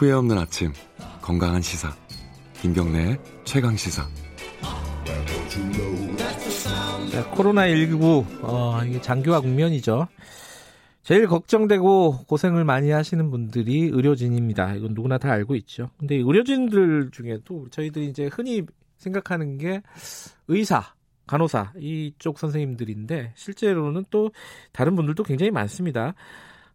후회 없는 아침 건강한 시사 김경래의 최강 시사 네, 코로나19 어, 이게 장기화 국면이죠. 제일 걱정되고 고생을 많이 하시는 분들이 의료진입니다. 이건 누구나 다 알고 있죠. 근데 의료진들 중에도 저희들이 이제 흔히 생각하는 게 의사, 간호사 이쪽 선생님들인데 실제로는 또 다른 분들도 굉장히 많습니다.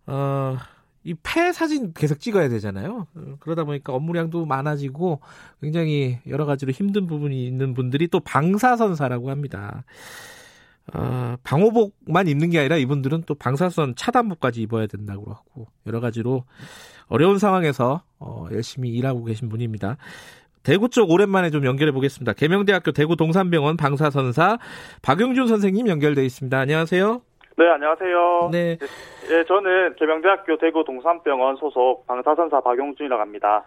어, 이 폐 사진 계속 찍어야 되잖아요. 그러다 보니까 업무량도 많아지고 굉장히 여러 가지로 힘든 부분이 있는 분들이 또 방사선사라고 합니다. 어, 방호복만 입는 게 아니라 이분들은 또 방사선 차단복까지 입어야 된다고 하고 여러 가지로 어려운 상황에서 어, 열심히 일하고 계신 분입니다. 대구 쪽 오랜만에 좀 연결해 보겠습니다. 계명대학교 대구 동산병원 방사선사 박용준 선생님 연결돼 있습니다. 안녕하세요. 네, 안녕하세요. 네. 예, 저는 계명대학교 대구 동산병원 소속 방사선사 박용준이라고 합니다.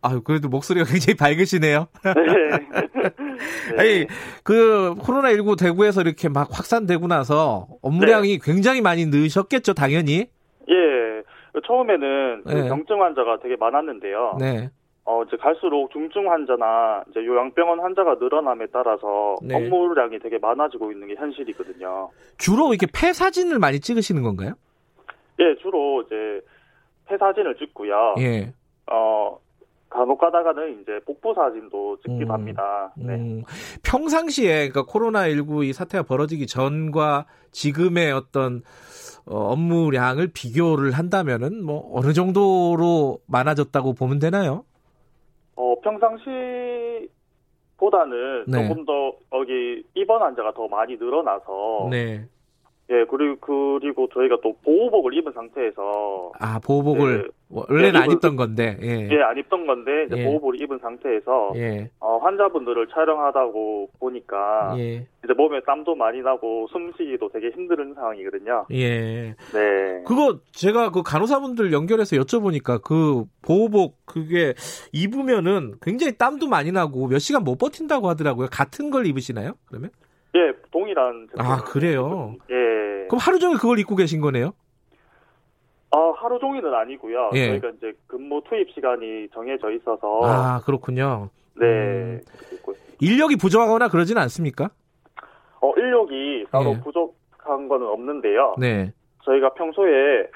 아유, 그래도 목소리가 굉장히 밝으시네요. 네. 아니, 그, 코로나19 대구에서 이렇게 막 확산되고 나서 업무량이 굉장히 많이 늘으셨겠죠, 당연히. 예, 처음에는 그 네. 경증 환자가 되게 많았는데요. 네. 어, 이제 갈수록 중증 환자나 이제 요양병원 환자가 늘어남에 따라서 네. 업무량이 되게 많아지고 있는 게 현실이거든요. 주로 이렇게 폐 사진을 많이 찍으시는 건가요? 예, 주로 이제 폐 사진을 찍고요. 예. 어, 간혹 가다가는 이제 복부 사진도 찍기도 음, 합니다. 네. 음, 평상시에, 그러니까 코로나19 이 사태가 벌어지기 전과 지금의 어떤 어, 업무량을 비교를 한다면은 뭐 어느 정도로 많아졌다고 보면 되나요? 어, 평상시보다는 네. 조금 더 여기 입원 환자가 더 많이 늘어나서 네. 예 그리고 그리고 저희가 또 보호복을 입은 상태에서 아, 보호복을 네. 원래는 네, 안 입던 건데. 예. 예 안 입던 건데 이제 예. 보호복을 입은 상태에서 예. 어, 환자분들을 촬영하다고 보니까 예. 이제 몸에 땀도 많이 나고 숨쉬기도 되게 힘든 상황이거든요. 예. 네. 그거 제가 그 간호사분들 연결해서 여쭤보니까 그 보호복 그게 입으면은 굉장히 땀도 많이 나고 몇 시간 못 버틴다고 하더라고요. 같은 걸 입으시나요? 그러면? 예 동일한 아, 그래요? 예. 그럼 하루 종일 그걸 입고 계신 거네요? 아 하루 종일은 아니고요. 예. 저희가 이제 근무 투입 시간이 정해져 있어서 아, 그렇군요. 네. 음. 인력이 부족하거나 그러지는 않습니까? 어, 인력이 따로 예. 부족한 거는 없는데요. 네. 저희가 평소에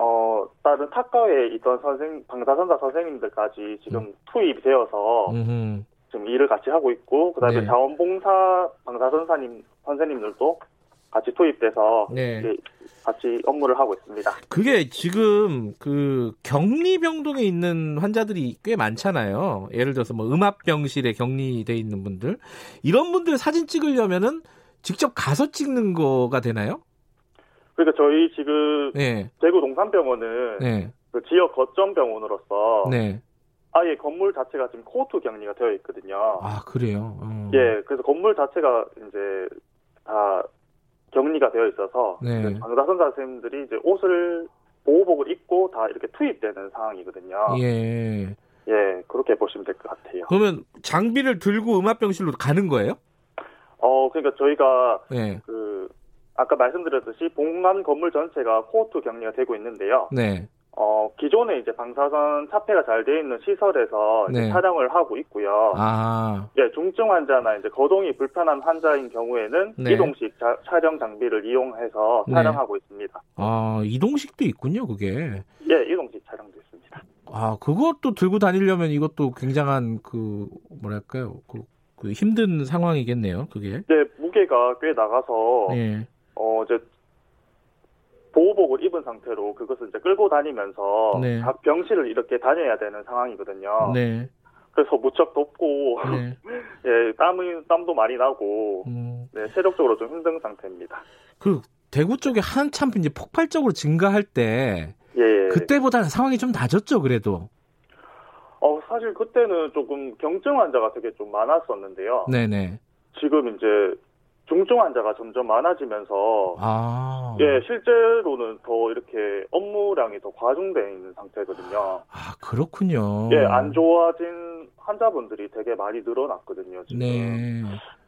어, 다른 탁과에 있던 선생 방사선사 선생님들까지 지금 투입되어서 음흠. 지금 일을 같이 하고 있고 그다음에 네. 자원봉사 방사선사님 선생님들도 같이 투입돼서 네. 같이 업무를 하고 있습니다. 그게 지금 그 격리 병동에 있는 환자들이 꽤 많잖아요. 예를 들어서 뭐 음압 병실에 격리돼 있는 분들 이런 분들 사진 찍으려면은 직접 가서 찍는 거가 되나요? 그러니까 저희 지금 네, 대구 동산병원은 네, 그 지역 거점 병원으로서 네. 아예 건물 자체가 지금 코호투 격리가 되어 있거든요. 아 그래요. 어. 예, 그래서 건물 자체가 이제 다 격리가 되어 있어서 네. 이제 방사선사 선생님들이 이제 옷을 보호복을 입고 다 이렇게 투입되는 상황이거든요. 예. 예, 그렇게 보시면 될 것 같아요. 그러면 장비를 들고 음압병실로 가는 거예요? 어, 그러니까 저희가 네, 그 아까 말씀드렸듯이 봉안 건물 전체가 코호투 격리가 되고 있는데요. 네, 어, 기존에 이제 방사선 차폐가 잘 되어 있는 시설에서 네. 촬영을 하고 있고요. 아, 예, 중증 환자나 이제 거동이 불편한 환자인 경우에는 네. 이동식 자- 촬영 장비를 이용해서 네. 촬영하고 있습니다. 아 이동식도 있군요, 그게. 예, 이동식 촬영도 있습니다. 아, 그것도 들고 다니려면 이것도 굉장한 그 뭐랄까요? 그, 그 힘든 상황이겠네요. 그게. 네, 무게가 꽤 나가서 네. 어 이제 보호복을 입은 상태로 그것을 이제 끌고 다니면서 네. 각 병실을 이렇게 다녀야 되는 상황이거든요. 네. 그래서 무척 덥고 네. 예, 땀이 땀도 많이 나고 음, 네, 체력적으로 좀 힘든 상태입니다. 그 대구 쪽에 한참 이제 폭발적으로 증가할 때 예. 그때보다는 상황이 좀 낮았죠, 그래도. 사실 그때는 조금 경증 환자가 되게 좀 많았었는데요. 네네. 지금 이제 중증 환자가 점점 많아지면서 아. 예, 실제로는 더 이렇게 업무량이 더 과중되어 있는 상태거든요. 아, 그렇군요. 예, 안 좋아진 환자분들이 되게 많이 늘어났거든요, 지금. 네.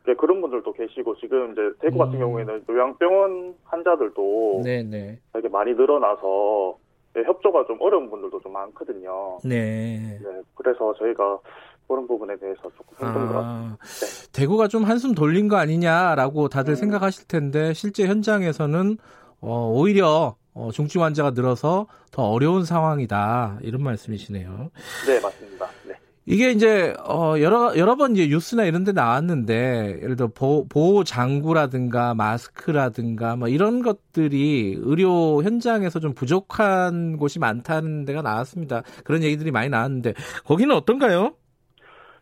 예, 그런 분들도 계시고, 지금 이제 대구 같은 음. 경우에는 요양병원 환자들도 네네. 되게 많이 늘어나서 예, 협조가 좀 어려운 분들도 좀 많거든요. 네. 네, 그래서 저희가 그런 부분에 대해서 조금 같습니다. 아, 대구가 좀 한숨 돌린 거 아니냐라고 다들 음. 생각하실 텐데 실제 현장에서는 어, 오히려 어, 중증 환자가 늘어서 더 어려운 상황이다 이런 말씀이시네요. 네, 맞습니다. 네. 이게 이제 어, 여러 여러 번 이제 뉴스나 이런 데 나왔는데 예를 들어 보, 보호 장구라든가 마스크라든가 뭐 이런 것들이 의료 현장에서 좀 부족한 곳이 많다는 데가 나왔습니다. 그런 얘기들이 많이 나왔는데 거기는 어떤가요?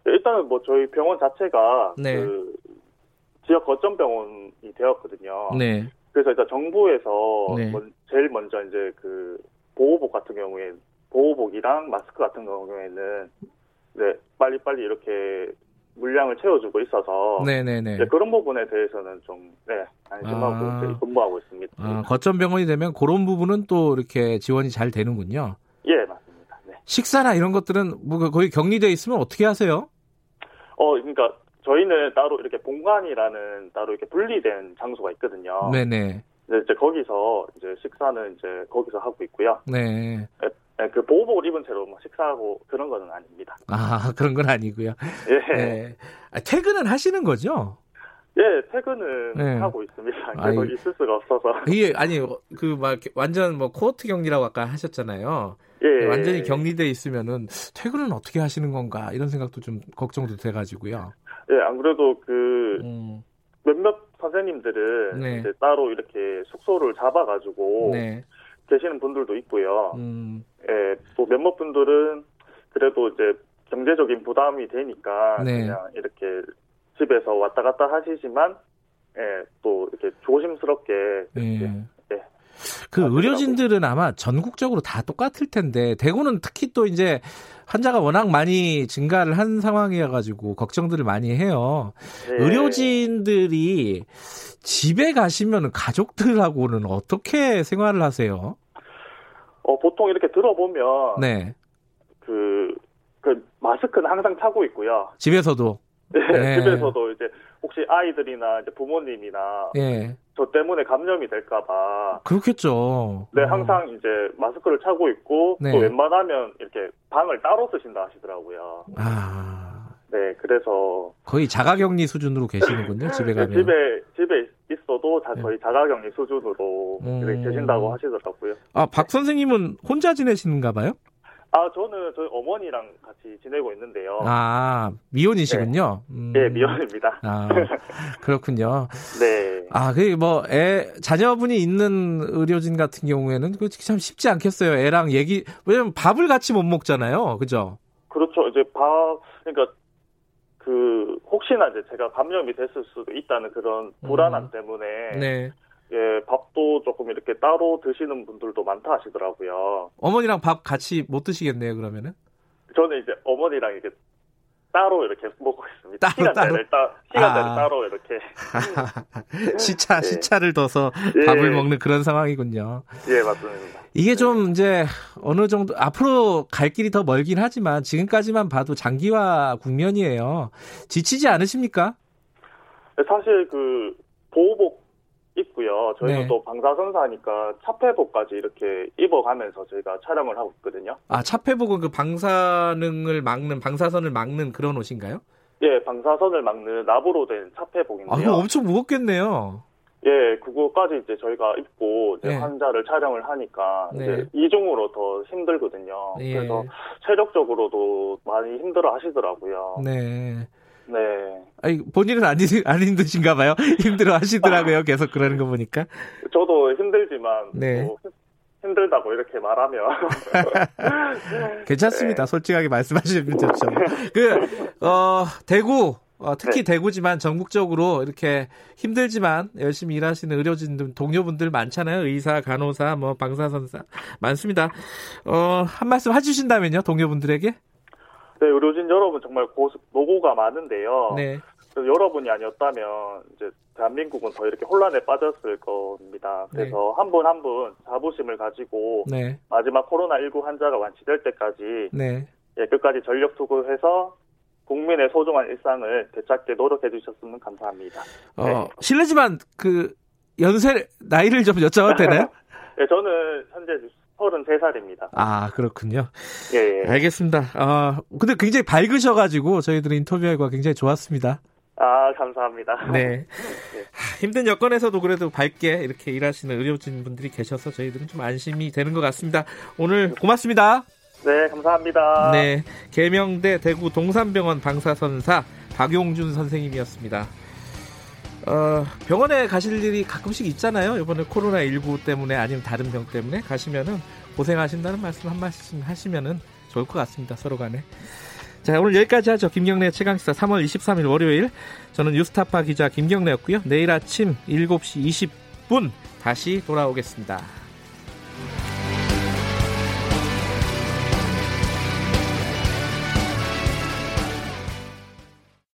네, 일단은 뭐 저희 병원 자체가 네. 그 지역 거점 병원이 되었거든요. 네. 그래서 일단 정부에서 네. 먼- 제일 먼저 이제 그 보호복 같은 경우에 보호복이랑 마스크 같은 경우에는 네, 빨리 빨리 이렇게 물량을 채워주고 있어서 네네네. 네, 그런 부분에 대해서는 좀 네, 안심하고 아. 근무하고 있습니다. 아, 거점 병원이 되면 그런 부분은 또 이렇게 지원이 잘 되는군요. 예, 맞습니다. 네. 식사나 이런 것들은 뭐 거의 격리돼 있으면 어떻게 하세요? 어, 그러니까 저희는 따로 이렇게 본관이라는 따로 이렇게 분리된 장소가 있거든요. 네네. 네, 이제 거기서 이제 식사는 이제 거기서 하고 있고요. 네. 네, 그 보호복을 입은 채로 뭐 식사하고 그런 거는 아닙니다. 아 그런 건 아니고요. 예, 네. 아, 퇴근은 하시는 거죠? 예, 퇴근은 네. 하고 있습니다. 계속 있을 수가 없어서. 이게 아니 그 막 완전 뭐 코어트 격리라고 아까 하셨잖아요. 예, 완전히 격리돼 있으면은 퇴근은 어떻게 하시는 건가 이런 생각도 좀 걱정도 돼가지고요. 예, 안 그래도 그 음, 몇몇 선생님들은 네. 이제 따로 이렇게 숙소를 잡아가지고 네. 계시는 분들도 있고요. 음, 예, 또 몇몇 분들은 그래도 이제 경제적인 부담이 되니까 네. 그냥 이렇게 집에서 왔다 갔다 하시지만 예, 또 이렇게 조심스럽게 예. 예. 그 하더라고요. 의료진들은 아마 전국적으로 다 똑같을 텐데 대구는 특히 또 이제 환자가 워낙 많이 증가를 한 상황이어 가지고 걱정들을 많이 해요. 예. 의료진들이 집에 가시면 가족들하고는 어떻게 생활을 하세요? 어, 보통 이렇게 들어보면 네, 그, 그 마스크는 항상 차고 있고요. 집에서도 네, 네. 집에서도 이제 혹시 아이들이나 이제 부모님이나 예 저 때문에 감염이 될까봐 그렇겠죠. 네 어. 항상 이제 마스크를 차고 있고 네. 또 웬만하면 이렇게 방을 따로 쓰신다 하시더라고요. 아 네 그래서 거의 자가격리 수준으로 계시는군요. 집에 네, 가면. 집에 집에 있어도 다 네. 거의 자가격리 수준으로 음. 계신다고 하시더라고요. 아박 선생님은 혼자 지내시는가 봐요? 아 저는 저희 어머니랑 같이 지내고 있는데요. 아 미혼이시군요. 음. 네 미연입니다. 아 그렇군요. 네. 아, 그, 뭐, 애, 자녀분이 있는 의료진 같은 경우에는 그참 쉽지 않겠어요. 애랑 얘기, 왜냐면 밥을 같이 못 먹잖아요. 그죠? 그렇죠. 이제 밥 그러니까 그 혹시나 이제 제가 감염이 됐을 수도 있다는 그런 불안함 음. 때문에 네. 예 밥도 조금 이렇게 따로 드시는 분들도 많다 하시더라고요. 어머니랑 밥 같이 못 드시겠네요, 그러면은? 저는 이제 어머니랑 이렇게 따로 이렇게 먹고 있습니다. 따로, 시간대를 따 시간대를 아. 따로 이렇게 시차, 네. 시차를 둬서 예. 밥을 먹는 그런 상황이군요. 예 맞습니다. 이게 좀 이제 어느 정도, 앞으로 갈 길이 더 멀긴 하지만 지금까지만 봐도 장기화 국면이에요. 지치지 않으십니까? 사실 그 보호복 입고요. 저희는 네. 또 방사선사니까 차폐복까지 이렇게 입어가면서 저희가 촬영을 하고 있거든요. 아, 차폐복은 그 방사능을 막는, 방사선을 막는 그런 옷인가요? 예, 방사선을 막는 납으로 된 아, 차폐복인데요. 이거 엄청 무겁겠네요. 예, 그거까지 이제 저희가 입고 이제 네. 환자를 촬영을 하니까 네. 이제 이중으로 더 힘들거든요. 예. 그래서 체력적으로도 많이 힘들어 하시더라고요. 네. 네. 아니, 본인은 안, 힘- 안 힘드신가 봐요? 힘들어 하시더라고요. 계속 그러는 거 보니까. 저도 힘들지만 네. 또 힘들다고 이렇게 말하면 괜찮습니다. 네. 솔직하게 말씀하시면 좋죠. 그, 어, 대구, 어, 특히 네. 대구지만 전국적으로 이렇게 힘들지만 열심히 일하시는 의료진들, 동료분들 많잖아요. 의사, 간호사, 뭐, 방사선사. 많습니다. 어, 한 말씀 해주신다면요, 동료분들에게? 네, 의료진 여러분 정말 고, 노고가 많은데요. 네. 여러분이 아니었다면 이제 대한민국은 더 이렇게 혼란에 빠졌을 겁니다. 그래서 한 분 한 분 자부심을 가지고 네. 마지막 코로나19 환자가 완치될 때까지 네. 예, 끝까지 전력 투구해서 국민의 소중한 일상을 되찾게 노력해 주셨으면 감사합니다. 어, 네. 실례지만 그 연세 나이를 좀 여쭤봐도 되나요? 네, 저는 현재 33살입니다. 아, 그렇군요. 예, 예. 알겠습니다. 아, 근데 굉장히 밝으셔가지고 저희들 인터뷰하기가 굉장히 좋았습니다. 아, 감사합니다. 네. 하, 힘든 여건에서도 그래도 밝게 이렇게 일하시는 의료진 분들이 계셔서 저희들은 좀 안심이 되는 것 같습니다. 오늘 고맙습니다. 네, 감사합니다. 네. 계명대 대구 동산병원 방사선사 박용준 선생님이었습니다. 어, 병원에 가실 일이 가끔씩 있잖아요. 이번에 코로나 19 때문에 아니면 다른 병 때문에 가시면은 고생하신다는 말씀 한 말씀 하시면은 좋을 것 같습니다. 서로 간에. 자, 오늘 여기까지 하죠. 김경래 최강시사 3월 23일 월요일. 저는 뉴스타파 기자 김경래였고요. 내일 아침 7시 20분 다시 돌아오겠습니다.